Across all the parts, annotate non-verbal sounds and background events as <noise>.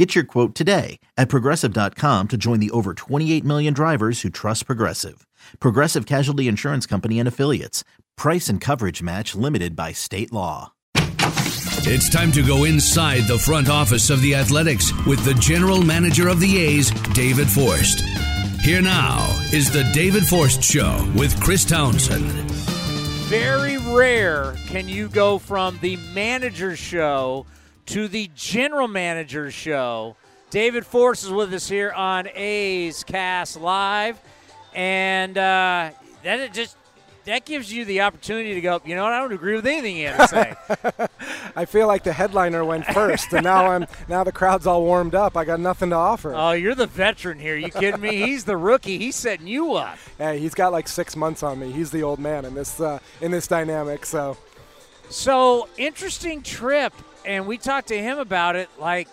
Get your quote today at progressive.com to join the over 28 million drivers who trust Progressive. Progressive Casualty Insurance Company and Affiliates. Price and coverage match limited by state law. It's time to go inside the front office of the Athletics with the general manager of the A's, David Forst. Here now is the David Forst Show with Chris Townsend. Very rare can you go from the manager show to the general manager show. David Forst is with us here on A's Cast Live, and uh, that just that gives you the opportunity to go. You know what? I don't agree with anything he had to say. <laughs> I feel like the headliner went first, and now I'm now the crowd's all warmed up. I got nothing to offer. oh, you're the veteran here. You kidding me? He's the rookie. He's setting you up. hey, he's got like six months on me. He's the old man in this uh, in this dynamic. So So interesting trip, and we talked to him about it. Like,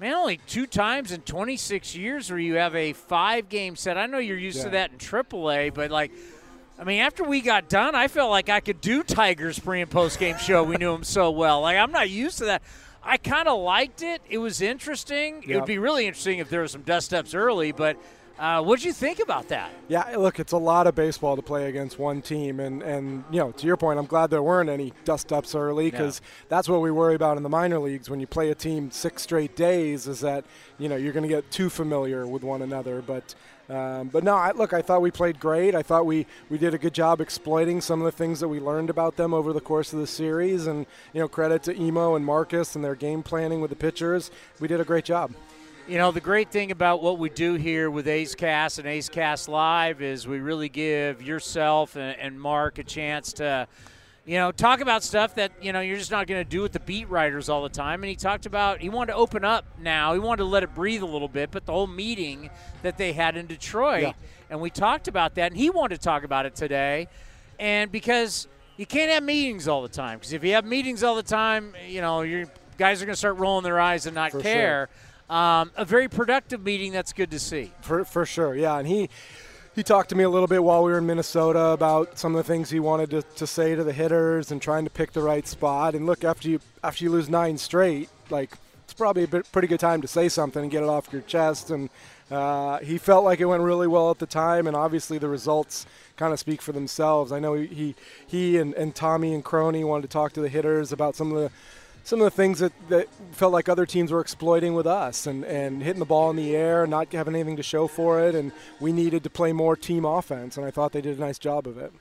man, only two times in 26 years where you have a five-game set. I know you're used to that in AAA, but like, I mean, after we got done, I felt like I could do Tigers pre and post game show. We knew him so well. Like, I'm not used to that. I kind of liked it. It was interesting. It would be really interesting if there were some dust ups early, but. Uh, what'd you think about that? yeah, look, it's a lot of baseball to play against one team, and and you know to your point, I'm glad there weren't any dust ups early because that's what we worry about in the minor leagues when you play a team six straight days is that you know you're going to get too familiar with one another, but. Um, but no, I, look, I thought we played great. I thought we, we did a good job exploiting some of the things that we learned about them over the course of the series. And, you know, credit to Emo and Marcus and their game planning with the pitchers. We did a great job. You know, the great thing about what we do here with A's Cast and A's Cast Live is we really give yourself and, and Mark a chance to, you know, talk about stuff that, you know, you're just not going to do with the beat writers all the time. And he talked about, he wanted to open up now. He wanted to let it breathe a little bit, but the whole meeting that they had in Detroit, Yeah. and we talked about that, and he wanted to talk about it today. And because you can't have meetings all the time, because if you have meetings all the time, you know, your guys are going to start rolling their eyes and not For care. Um, a very productive meeting. That's good to see. For, for sure, yeah. And he he talked to me a little bit while we were in Minnesota about some of the things he wanted to, to say to the hitters and trying to pick the right spot. And look, after you after you lose nine straight, like it's probably a bit, pretty good time to say something and get it off your chest. And uh, he felt like it went really well at the time, and obviously the results kind of speak for themselves. I know he he, he and, and Tommy and Crony wanted to talk to the hitters about some of the some of the things that, that felt like other teams were exploiting with us and, and hitting the ball in the air, not having anything to show for it, and we needed to play more team offense, and I thought they did a nice job of it.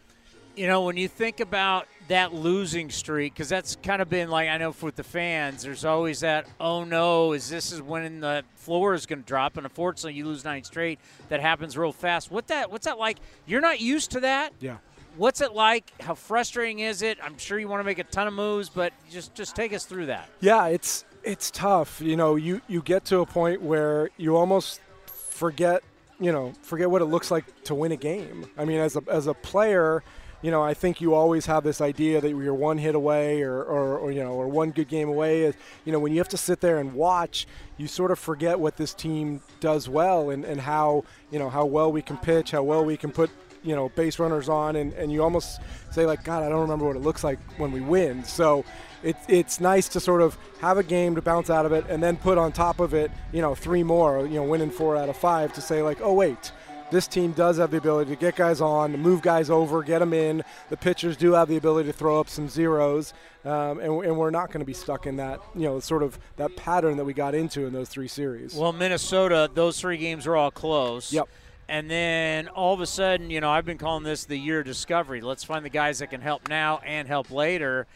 You know, when you think about that losing streak, because that's kind of been like I know with the fans, there's always that oh no, is this is when the floor is going to drop, and unfortunately you lose nine straight. That happens real fast. What that what's that like? You're not used to that. Yeah. What's it like? How frustrating is it? I'm sure you want to make a ton of moves, but just just take us through that. Yeah, it's it's tough. You know, you, you get to a point where you almost forget, you know, forget what it looks like to win a game. I mean, as a as a player, you know, I think you always have this idea that you're one hit away or, or, or you know, or one good game away. You know, when you have to sit there and watch, you sort of forget what this team does well and, and how, you know, how well we can pitch, how well we can put you know base runners on and, and you almost say like god i don't remember what it looks like when we win so it, it's nice to sort of have a game to bounce out of it and then put on top of it you know three more you know winning four out of five to say like oh wait this team does have the ability to get guys on, move guys over, get them in. The pitchers do have the ability to throw up some zeros, um, and, and we're not going to be stuck in that, you know, sort of that pattern that we got into in those three series. Well, Minnesota, those three games were all close. Yep. And then all of a sudden, you know, I've been calling this the year of discovery. Let's find the guys that can help now and help later.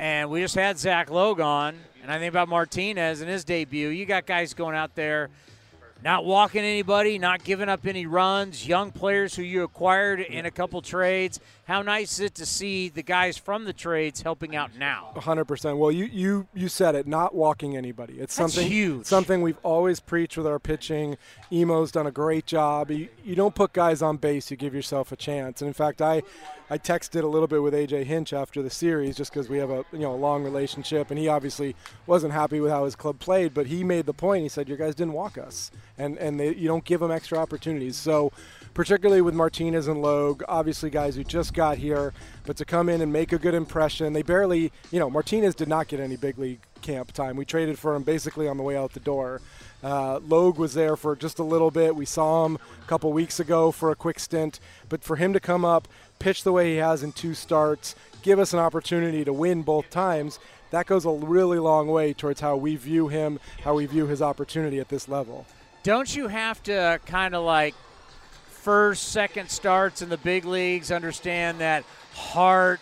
And we just had Zach Logue on, and I think about Martinez and his debut. You got guys going out there not walking anybody, not giving up any runs, young players who you acquired in a couple trades. How nice is it to see the guys from the trades helping out now? 100%. Well, you, you, you said it, not walking anybody. It's That's something huge. something we've always preached with our pitching. Emo's done a great job. You, you don't put guys on base, you give yourself a chance. And in fact, I I texted a little bit with AJ Hinch after the series just because we have a you know a long relationship, and he obviously wasn't happy with how his club played, but he made the point. He said, "Your guys didn't walk us, and and they, you don't give them extra opportunities." So, particularly with Martinez and Logue, obviously guys who just got here, but to come in and make a good impression, they barely, you know, Martinez did not get any big league camp time. We traded for him basically on the way out the door. Uh, Logue was there for just a little bit. We saw him a couple weeks ago for a quick stint, but for him to come up, pitch the way he has in two starts, give us an opportunity to win both times, that goes a really long way towards how we view him, how we view his opportunity at this level. Don't you have to kind of like first, second starts in the big leagues understand that heart,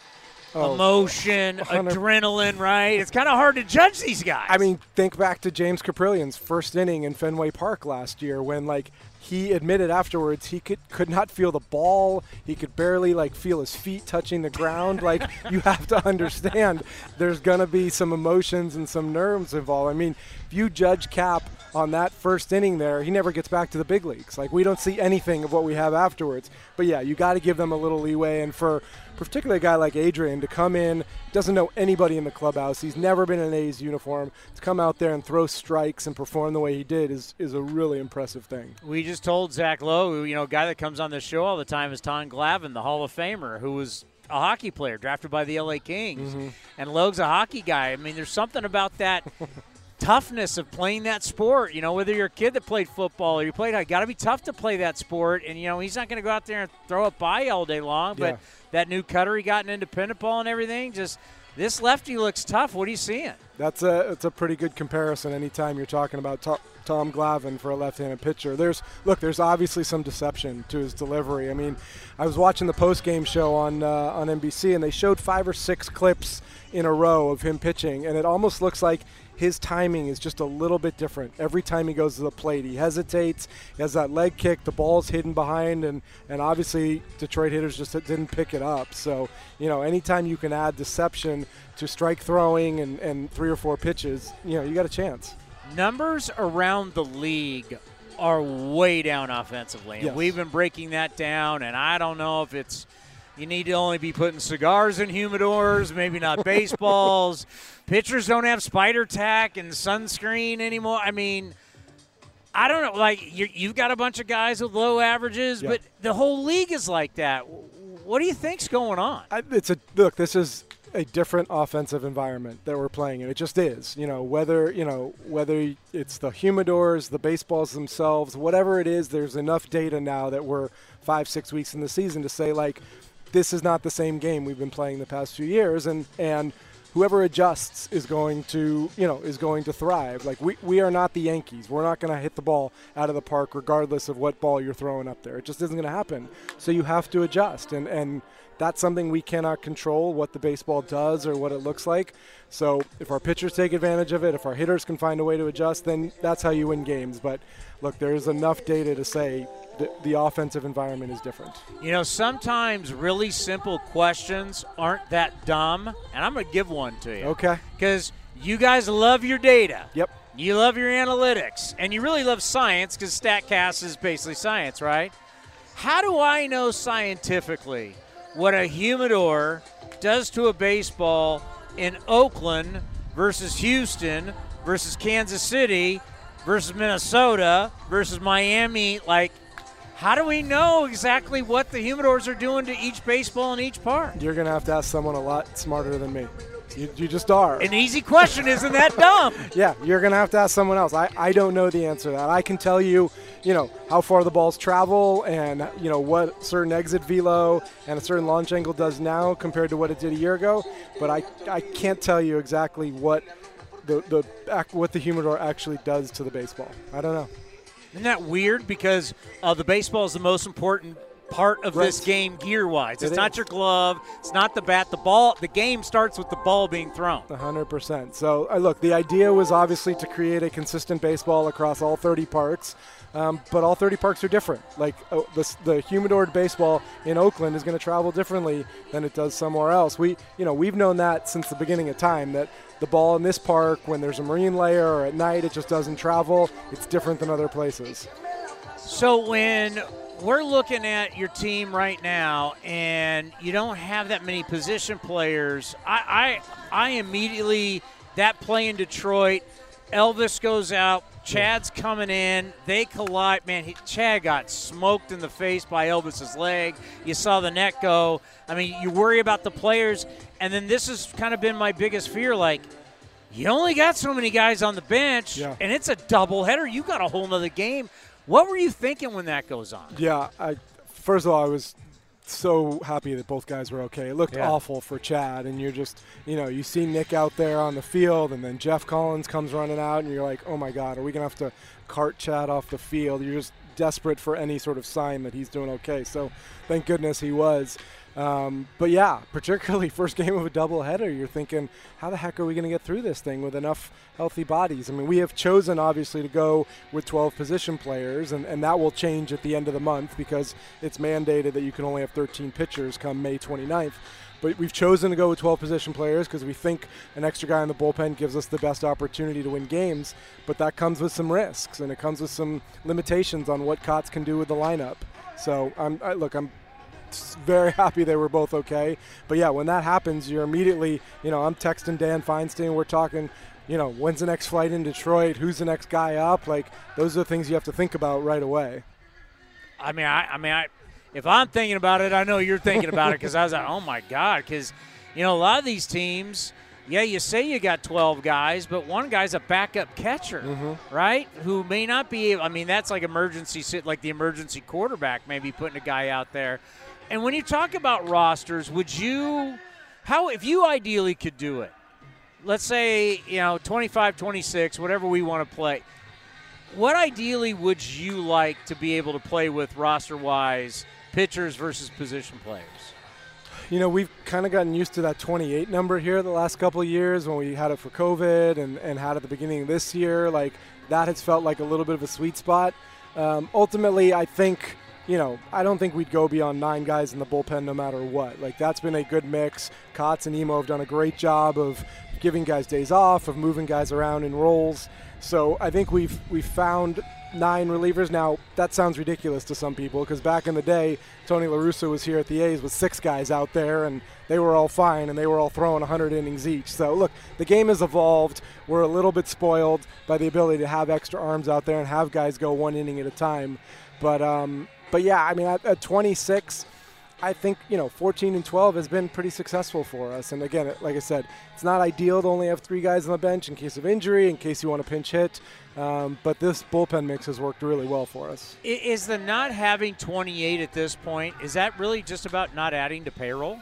oh, emotion, 100. adrenaline, right? It's kind of hard to judge these guys. I mean, think back to James Kaprielian's first inning in Fenway Park last year when like he admitted afterwards he could could not feel the ball. He could barely like feel his feet touching the ground. <laughs> like you have to understand, there's gonna be some emotions and some nerves involved. I mean, if you judge Cap on that first inning there, he never gets back to the big leagues. Like we don't see anything of what we have afterwards. But yeah, you got to give them a little leeway. And for particularly a guy like Adrian to come in, doesn't know anybody in the clubhouse. He's never been in an A's uniform. To come out there and throw strikes and perform the way he did is, is a really impressive thing. We just told Zach Logue, you know, guy that comes on the show all the time is Tom Glavine, the Hall of Famer, who was a hockey player drafted by the LA Kings. Mm-hmm. And Logue's a hockey guy. I mean, there's something about that <laughs> toughness of playing that sport. You know, whether you're a kid that played football or you played, I got to be tough to play that sport. And you know, he's not going to go out there and throw it by all day long. But yeah. that new cutter he got in independent ball and everything, just this lefty looks tough. What are you seeing? That's a it's a pretty good comparison. Anytime you're talking about Tom Glavine for a left-handed pitcher, there's look, there's obviously some deception to his delivery. I mean, I was watching the post-game show on uh, on NBC, and they showed five or six clips in a row of him pitching, and it almost looks like his timing is just a little bit different. Every time he goes to the plate, he hesitates. He has that leg kick. The ball's hidden behind, and and obviously Detroit hitters just didn't pick it up. So you know, anytime you can add deception to strike throwing and, and three or four pitches, you know, you got a chance. Numbers around the league are way down offensively. And yes. we've been breaking that down, and I don't know if it's you need to only be putting cigars in humidors, maybe not <laughs> baseballs. Pitchers don't have spider tack and sunscreen anymore. I mean, I don't know. Like you have got a bunch of guys with low averages, but the whole league is like that. What do you think's going on? I, it's a look. This is a different offensive environment that we're playing in. It just is. You know, whether you know whether it's the humidors, the baseballs themselves, whatever it is. There's enough data now that we're five, six weeks in the season to say like, this is not the same game we've been playing the past few years, and and whoever adjusts is going to you know is going to thrive. Like we, we are not the yankees. We're not going to hit the ball out of the park regardless of what ball you're throwing up there. It just isn't going to happen. So you have to adjust and and that's something we cannot control what the baseball does or what it looks like so if our pitchers take advantage of it if our hitters can find a way to adjust then that's how you win games but look there's enough data to say the, the offensive environment is different. You know, sometimes really simple questions aren't that dumb, and I'm going to give one to you. Okay. Because you guys love your data. Yep. You love your analytics, and you really love science because StatCast is basically science, right? How do I know scientifically what a humidor does to a baseball in Oakland versus Houston versus Kansas City versus Minnesota versus Miami? Like, how do we know exactly what the humidors are doing to each baseball in each park? You're going to have to ask someone a lot smarter than me. You, you just are. An easy question, isn't that dumb? <laughs> yeah, you're going to have to ask someone else. I, I don't know the answer to that. I can tell you, you know, how far the balls travel and, you know, what certain exit velo and a certain launch angle does now compared to what it did a year ago, but I, I can't tell you exactly what the, the what the humidor actually does to the baseball. I don't know. Isn't that weird? Because uh, the baseball is the most important part of right. this game gear wise. It's it not is. your glove. It's not the bat. The ball. The game starts with the ball being thrown. 100%. So uh, look, the idea was obviously to create a consistent baseball across all 30 parks. Um, but all 30 parks are different. Like uh, the, the humidor baseball in Oakland is going to travel differently than it does somewhere else. We, you know, we've known that since the beginning of time that the ball in this park, when there's a marine layer or at night, it just doesn't travel. It's different than other places. So when we're looking at your team right now, and you don't have that many position players. I, I, I immediately that play in Detroit. Elvis goes out. Chad's coming in. They collide. Man, he, Chad got smoked in the face by Elvis's leg. You saw the net go. I mean, you worry about the players. And then this has kind of been my biggest fear. Like, you only got so many guys on the bench, Yeah. and it's a doubleheader. You got a whole nother game. What were you thinking when that goes on? Yeah, I first of all I was so happy that both guys were okay. It looked Yeah. awful for Chad, and you're just you know you see Nick out there on the field, and then Jeff Collins comes running out, and you're like, oh my God, are we gonna have to cart Chad off the field? You're just desperate for any sort of sign that he's doing okay. So thank goodness he was. Um, but yeah, particularly <laughs> first game of a doubleheader, you're thinking, how the heck are we going to get through this thing with enough healthy bodies? I mean, we have chosen obviously to go with 12 position players, and, and that will change at the end of the month because it's mandated that you can only have 13 pitchers come May 29th. But we've chosen to go with 12 position players because we think an extra guy in the bullpen gives us the best opportunity to win games. But that comes with some risks, and it comes with some limitations on what Cots can do with the lineup. So I'm I, look, I'm very <laughs> happy they were both okay. But yeah, when that happens, you're immediately, you know, I'm texting Dan Feinstein. We're talking, you know, when's the next flight in Detroit? Who's the next guy up? Like those are the things you have to think about right away. I mean, I, I mean, I, if I'm thinking about it, I know you're thinking about it because I was like, oh my god, because you know a lot of these teams, yeah, you say you got 12 guys, but one guy's a backup catcher, mm-hmm. right? Who may not be. I mean, that's like emergency sit, like the emergency quarterback, maybe putting a guy out there. And when you talk about rosters, would you, how if you ideally could do it? Let's say you know 25, 26, whatever we want to play what ideally would you like to be able to play with roster wise pitchers versus position players You know, we've kind of gotten used to that 28 number here the last couple of years when we had it for COVID and, and had it at the beginning of this year. Like, that has felt like a little bit of a sweet spot. Um, ultimately, I think, you know, I don't think we'd go beyond nine guys in the bullpen no matter what. Like, that's been a good mix. Kotz and Emo have done a great job of giving guys days off, of moving guys around in roles. So I think we've we've found nine relievers. Now that sounds ridiculous to some people because back in the day, Tony La Russa was here at the A's with six guys out there, and they were all fine, and they were all throwing 100 innings each. So look, the game has evolved. We're a little bit spoiled by the ability to have extra arms out there and have guys go one inning at a time. But um, but yeah, I mean at, at 26. I think you know 14 and 12 has been pretty successful for us. And again, like I said, it's not ideal to only have three guys on the bench in case of injury, in case you want to pinch hit. Um, but this bullpen mix has worked really well for us. Is the not having 28 at this point is that really just about not adding to payroll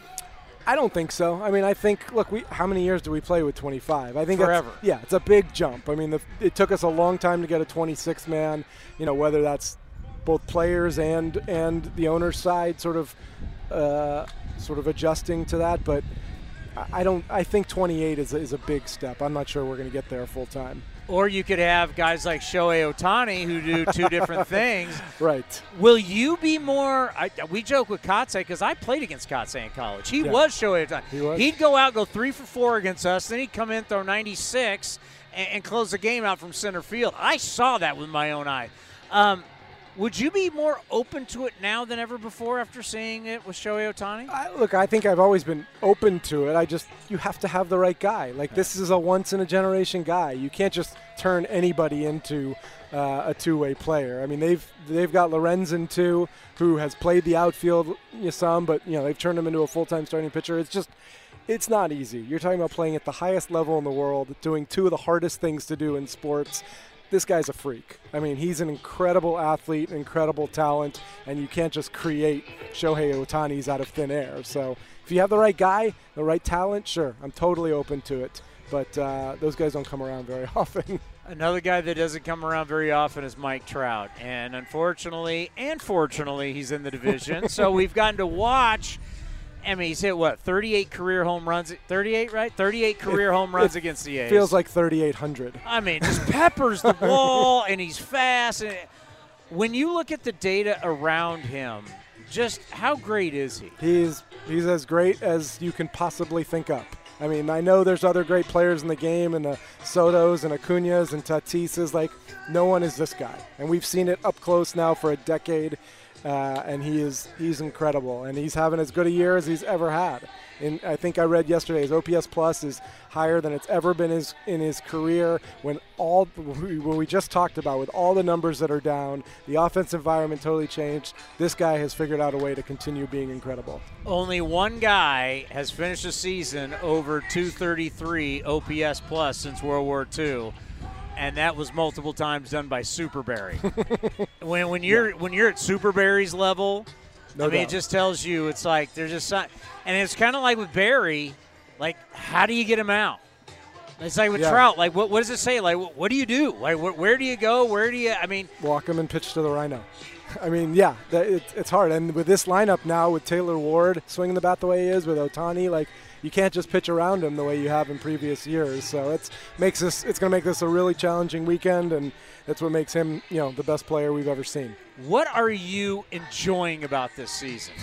I don't think so. I mean, I think look, we how many years do we play with 25? I think Forever. yeah, it's a big jump. I mean, the, it took us a long time to get a 26 man. You know, whether that's both players and and the owner's side, sort of uh, sort of adjusting to that. But I- don't. I think 28 is a, is a big step. I'm not sure we're going to get there full time. or you could have guys like Shohei Ohtani who do <laughs> two different things Right. Will you be more? I, we joke with Kotze because I played against Kotze in college. He Yeah. was Shohei Ohtani. He was. He'd go out, go three for four against us, then he'd come in, throw 96, and, and close the game out from center field. I saw that with my own eye. Um, would you be more open to it now than ever before after seeing it with Shohei Ohtani? I, look, I think I've always been open to it. I just you have to have the right guy. Like this is a once in a generation guy. You can't just turn anybody into uh, a two way player. I mean, they've they've got Lorenzen too, who has played the outfield some, but you know they've turned him into a full time starting pitcher. It's just it's not easy. You're talking about playing at the highest level in the world, doing two of the hardest things to do in sports. This guy's a freak. I mean, he's an incredible athlete, incredible talent, and you can't just create Shohei Ohtani's out of thin air. So if you have the right guy, the right talent, sure, I'm totally open to it. But uh, those guys don't come around very <laughs> often. Another guy that doesn't come around very often is Mike Trout. And unfortunately, and fortunately, he's in the division. <laughs> so we've gotten to watch. I mean, he's hit what, 38 career home runs? 38, right? 38 career home runs it against the A's. Feels like 3,800. I mean, just peppers the ball, and he's fast. And when you look at the data around him, just how great is he? He's he's as great as you can possibly think up. I mean, I know there's other great players in the game, and the Sotos and Acuñas and Tatises. Like, no one is this guy, and we've seen it up close now for a decade. Uh, and he is he's incredible, and he's having as good a year as he's ever had. And I think I read yesterday his OPS plus is higher than it's ever been his, in his career. When all when we just talked about with all the numbers that are down, the offense environment totally changed. This guy has figured out a way to continue being incredible. Only one guy has finished a season over 233 OPS plus since World War II and that was multiple times done by Superberry. <laughs> when when you're yeah. when you're at Superberry's level, no I mean, doubt. it just tells you it's like there's just and it's kind of like with Barry, like how do you get him out? It's like with yeah. Trout, like what, what does it say? Like what, what do you do? Like wh- where do you go? Where do you? I mean, walk him and pitch to the Rhino. <laughs> I mean, yeah, that, it, it's hard. And with this lineup now, with Taylor Ward swinging the bat the way he is, with Ohtani, like you can't just pitch around him the way you have in previous years. So it's makes this it's going to make this a really challenging weekend, and that's what makes him you know the best player we've ever seen. What are you enjoying about this season?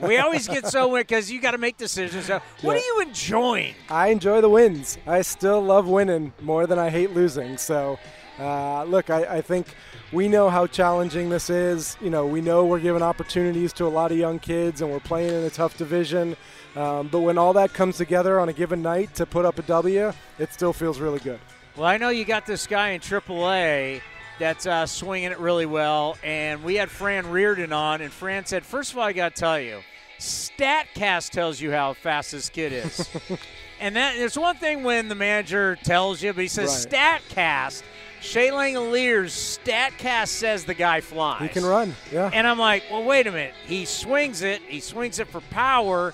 we always get so <laughs> because you got to make decisions. What yeah. are you enjoying? I enjoy the wins. I still love winning more than I hate losing. So. Uh, look, I, I, think we know how challenging this is. You know, we know we're giving opportunities to a lot of young kids, and we're playing in a tough division. Um, but when all that comes together on a given night to put up a W, it still feels really good. Well, I know you got this guy in AAA that's uh, swinging it really well, and we had Fran Riordan on, and Fran said, first of all, I got to tell you, StatCast tells you how fast this kid is. <laughs> and that there's one thing when the manager tells you, but he says right. StatCast. Shea Langeliers StatCast says the guy flies. He can run, yeah. And I'm like, well, wait a minute. He swings it. He swings it for power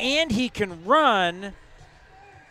and he can run.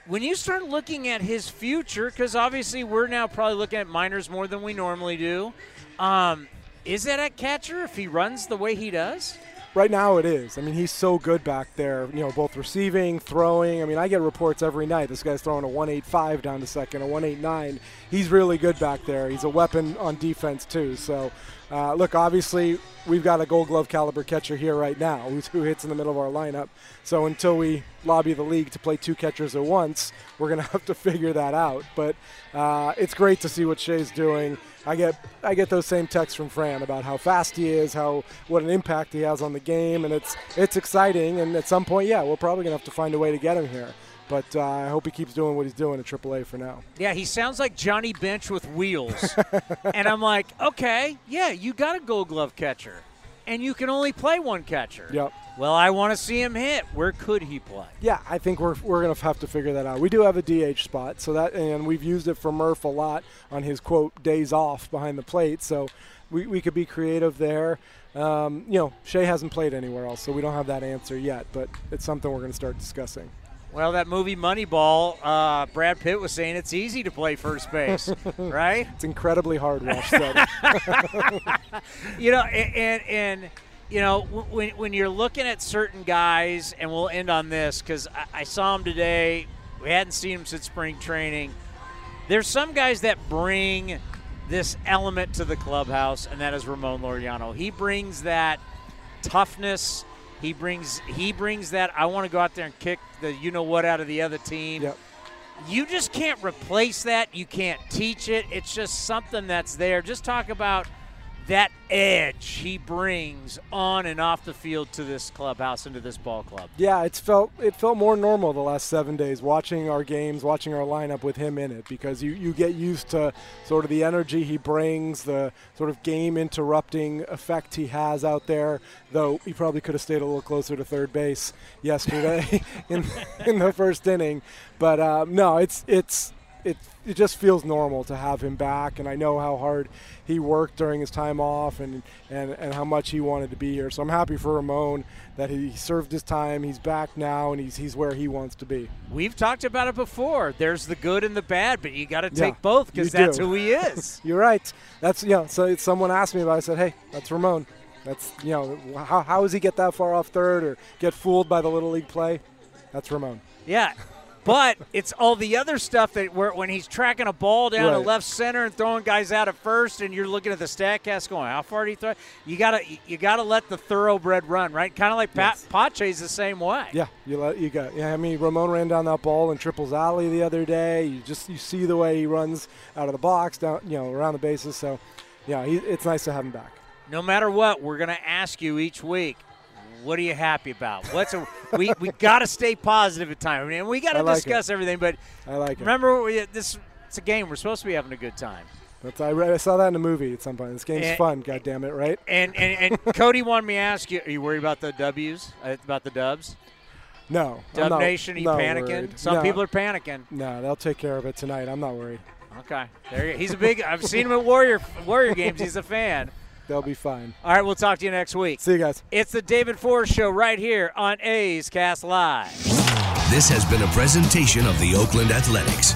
When you start looking at his future, because obviously we're now probably looking at minors more than we normally do, um, is that at catcher if he runs the way he does? Right now it is. I mean, he's so good back there, you know, both receiving, throwing. I mean, I get reports every night. This guy's throwing a 185 down to second, a 189. He's really good back there. He's a weapon on defense, too. So, uh, look, obviously, we've got a gold glove caliber catcher here right now who hits in the middle of our lineup. So until we lobby the league to play two catchers at once, we're going <laughs> to have to figure that out. But uh, it's great to see what Shea's doing. I get I get those same texts from Fran about how fast he is, how what an impact he has on the game, and it's it's exciting. And at some point, yeah, we're probably going to have to find a way to get him here. But uh, I hope he keeps doing what he's doing at AAA for now. Yeah, he sounds like Johnny Bench with wheels. <laughs> and I'm like, okay, yeah, you got a gold glove catcher. And you can only play one catcher. Yep. Well, I want to see him hit. Where could he play? Yeah, I think we're, we're going to have to figure that out. We do have a DH spot, so that and we've used it for Murph a lot on his quote days off behind the plate. So we, we could be creative there. Um, you know, Shea hasn't played anywhere else, so we don't have that answer yet, but it's something we're going to start discussing. Well, that movie Moneyball, uh, Brad Pitt was saying it's easy to play first base, <laughs> right? It's incredibly hard, Wash said. <laughs> you know, and, and you know when, when you're looking at certain guys, and we'll end on this because I, I saw him today. We hadn't seen him since spring training. There's some guys that bring this element to the clubhouse, and that is Ramon Laureano. He brings that toughness he brings he brings that I want to go out there and kick the you know what out of the other team. Yep. You just can't replace that. You can't teach it. It's just something that's there. Just talk about that edge he brings on and off the field to this clubhouse and to this ball club. Yeah, it's felt it felt more normal the last seven days watching our games, watching our lineup with him in it because you, you get used to sort of the energy he brings, the sort of game interrupting effect he has out there. Though he probably could have stayed a little closer to third base yesterday <laughs> <laughs> in in the first inning, but um, no, it's it's it it just feels normal to have him back, and I know how hard he worked during his time off, and and and how much he wanted to be here. So I'm happy for Ramon that he served his time. He's back now, and he's he's where he wants to be. We've talked about it before. There's the good and the bad, but you got to take yeah, both because that's do. who he <laughs> is. You're right. That's you know. So someone asked me about. it. I said, hey, that's Ramon. That's you know how how does he get that far off third or get fooled by the little league play? That's Ramon. Yeah, but it's all the other stuff that where, when he's tracking a ball down right. to left center and throwing guys out at first, and you're looking at the Statcast going, "How far did he throw?" You gotta you gotta let the thoroughbred run, right? Kind of like yes. Pat Pache's the same way. Yeah, you let you got. Yeah, I mean Ramon ran down that ball in Triples Alley the other day. You just you see the way he runs out of the box down, you know, around the bases. So, yeah, he, it's nice to have him back. no matter what, we're going to ask you each week. What are you happy about? What's a we we got to stay positive at time. I mean, we got to like discuss everything, but I like it. remember we, this it's a game. We're supposed to be having a good time. That's, I, read, I saw that in a movie at some point. This game's And- fun. God damn it, right? And and, and <laughs> Cody wanted me to ask you: Are you worried about the W's? Uh, About the Dubs? No. Dub not- Nation? Are you panicking? worried. Some No. people are panicking. No, they'll take care of it tonight. I'm not worried. Okay, there you. He's a big. I've seen him at Warrior Warrior games. He's a fan. They'll be fine. All right, we'll talk to you next week. See you guys. It's the David Forst Show right here on A's Cast Live. This has been a presentation of the Oakland Athletics.